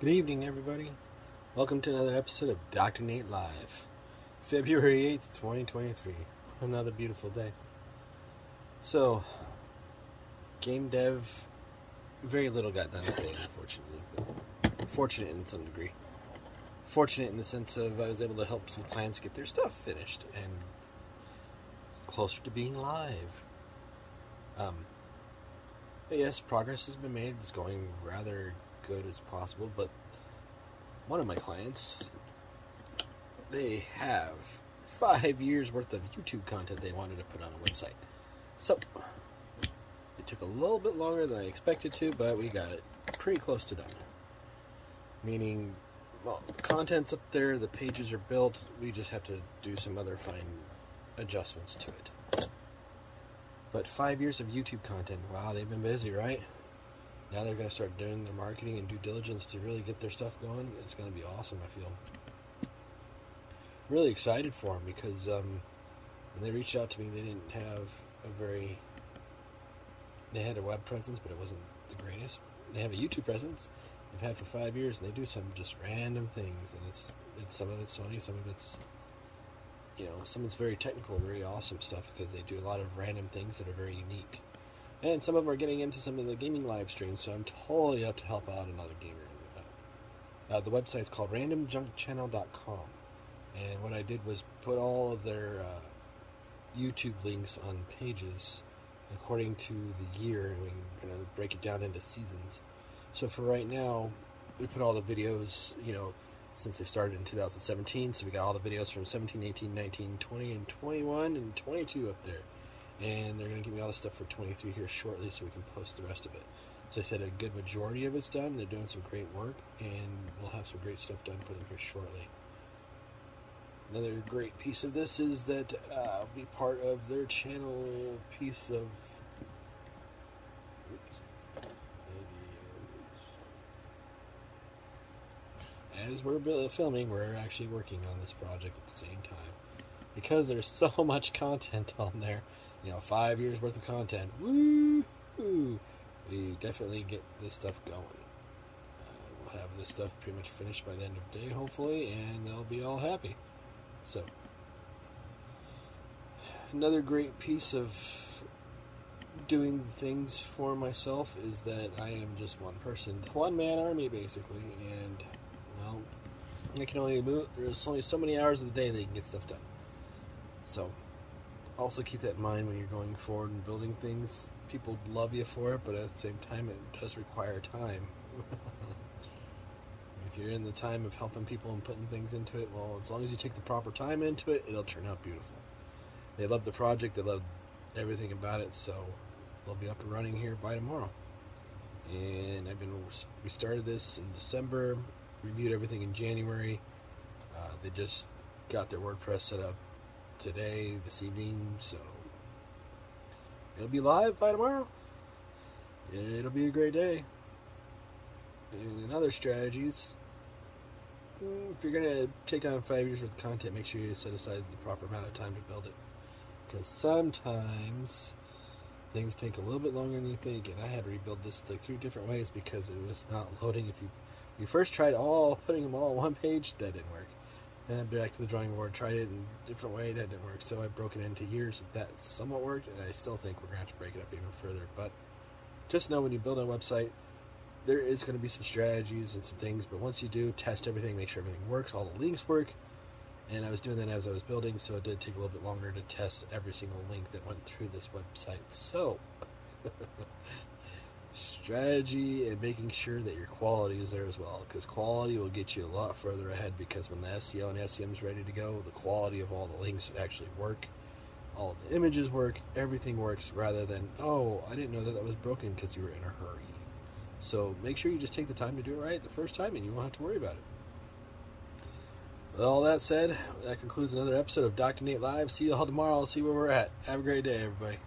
Good evening, everybody. Welcome to another episode of Dr. Nate Live. February 8th, 2023. Another beautiful day. So, game dev, very little got done today, unfortunately. But fortunate in some degree. Fortunate in the sense of I was able to help some clients get their stuff finished and closer to being live. Um, yes, progress has been made. It's going rather good as possible, but one of my clients, they have five years worth of YouTube content they wanted to put on a website. So, it took a little bit longer than I expected to, but we got it pretty close to done. Meaning, well, the content's up there, the pages are built, we just have to do some other fine adjustments to it. But five years of YouTube content, wow, they've been busy, right? Now they're going to start doing their marketing and due diligence to really get their stuff going. It's going to be awesome, I feel. Really excited for them because um, when they reached out to me, they didn't have a very. They had a web presence, but it wasn't the greatest. They have a YouTube presence. They've had for five years, and they do some just random things, and it's it's some of it's funny, some of it's you know, some of it's very technical, very awesome stuff because they do a lot of random things that are very unique. And some of them are getting into some of the gaming live streams, so I'm totally up to help out another gamer. Uh, the website's called randomjunkchannel.com. And what I did was put all of their uh, YouTube links on pages according to the year, and we're going to break it down into seasons. So for right now, we put all the videos, you know, since they started in 2017. So we got all the videos from 17, 18, 19, 20, and 21, and 22 up there and they're going to give me all the stuff for 23 here shortly so we can post the rest of it. So I said a good majority of it's done. They're doing some great work, and we'll have some great stuff done for them here shortly. Another great piece of this is that uh, I'll be part of their channel piece of. Oops, as we're filming, we're actually working on this project at the same time because there's so much content on there you know, five years worth of content. Woo! We definitely get this stuff going. Uh, we'll have this stuff pretty much finished by the end of the day, hopefully, and they'll be all happy. So, another great piece of doing things for myself is that I am just one person, one man army basically, and well, I can only move. There's only so many hours of the day that you can get stuff done. So also keep that in mind when you're going forward and building things. People love you for it, but at the same time, it does require time. if you're in the time of helping people and putting things into it, well, as long as you take the proper time into it, it'll turn out beautiful. They love the project, they love everything about it, so they'll be up and running here by tomorrow. And I've been we started this in December, reviewed everything in January. Uh, they just got their WordPress set up today, this evening, so it'll be live by tomorrow. It'll be a great day. And in other strategies, mm, if you're going to take on five years worth of content, make sure you set aside the proper amount of time to build it. Because sometimes things take a little bit longer than you think. And I had to rebuild this like three different ways because it was not loading. If you you first tried all putting them all on one page, that didn't work. And back to the drawing board, tried it in a different way, that didn't work. So I broke it into years. That somewhat worked, and I still think we're going to have to break it up even further. But just know when you build a website, there is going to be some strategies and some things, but once you do, test everything, make sure everything works, all the links work. And I was doing that as I was building, so it did take a little bit longer to test every single link that went through this website. So, strategy and making sure that your quality is there as well because quality will get you a lot further ahead because when the SEO and SEM is ready to go the quality of all the links actually work all the images work everything works rather than oh I didn't know that that was broken because you were in a hurry. So make sure you just take the time to do it right the first time and you won't have to worry about it. With all that said that concludes another episode of Dr. Nate Live. See you all tomorrow. I'll see where we're at. Have a great day everybody